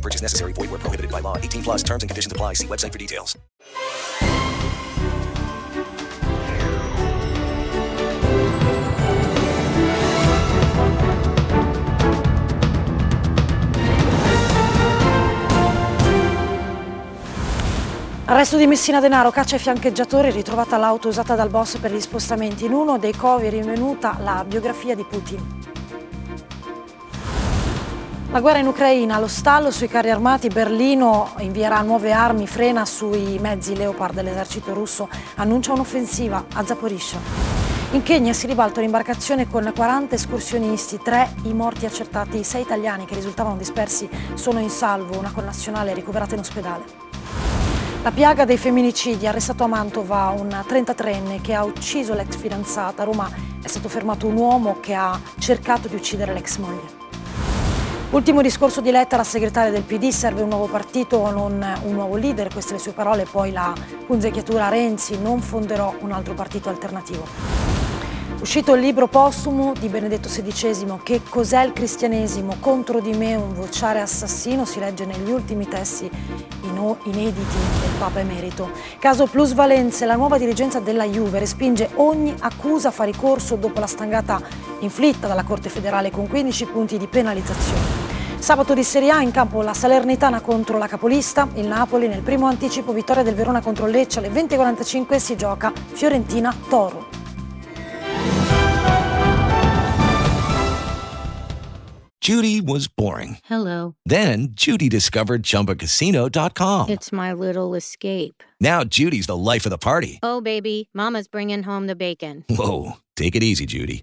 No purchase necessary. Void where prohibited by law. 18 plus terms and conditions apply. See website for details. Arresto di Messina Denaro, caccia ai fiancheggiatori, ritrovata l'auto usata dal boss per gli spostamenti. In uno dei covi è rinvenuta la biografia di Putin. La guerra in Ucraina, lo stallo sui carri armati, Berlino invierà nuove armi, frena sui mezzi Leopard dell'esercito russo, annuncia un'offensiva a Zaporizhia. In Kenya si ribalta un'imbarcazione con 40 escursionisti, tre i morti accertati, sei italiani che risultavano dispersi sono in salvo, una connazionale ricoverata in ospedale. La piaga dei femminicidi, arrestato a Mantova un 33enne che ha ucciso l'ex fidanzata. A Roma è stato fermato un uomo che ha cercato di uccidere l'ex moglie. Ultimo discorso di Letta alla segretaria del PD, serve un nuovo partito, non un nuovo leader, queste le sue parole, poi la punzecchiatura Renzi, non fonderò un altro partito alternativo. Uscito il libro postumo di Benedetto XVI, Che cos'è il cristianesimo? Contro di me un vociare assassino, si legge negli ultimi testi inediti del Papa Emerito. Caso plusvalenze, la nuova dirigenza della Juve respinge ogni accusa a fare ricorso dopo la stangata inflitta dalla Corte federale con 15 punti di penalizzazione. Sabato di Serie A in campo la Salernitana contro la capolista, il Napoli nel primo anticipo vittoria del Verona contro il Lecce alle 20.45 si gioca Fiorentina-Toro. Judy was boring. Hello. Then Judy discovered ChumbaCasino.com. It's my little escape. Now Judy's the life of the party. Oh, baby, Mama's bringing home the bacon. Whoa, take it easy, Judy.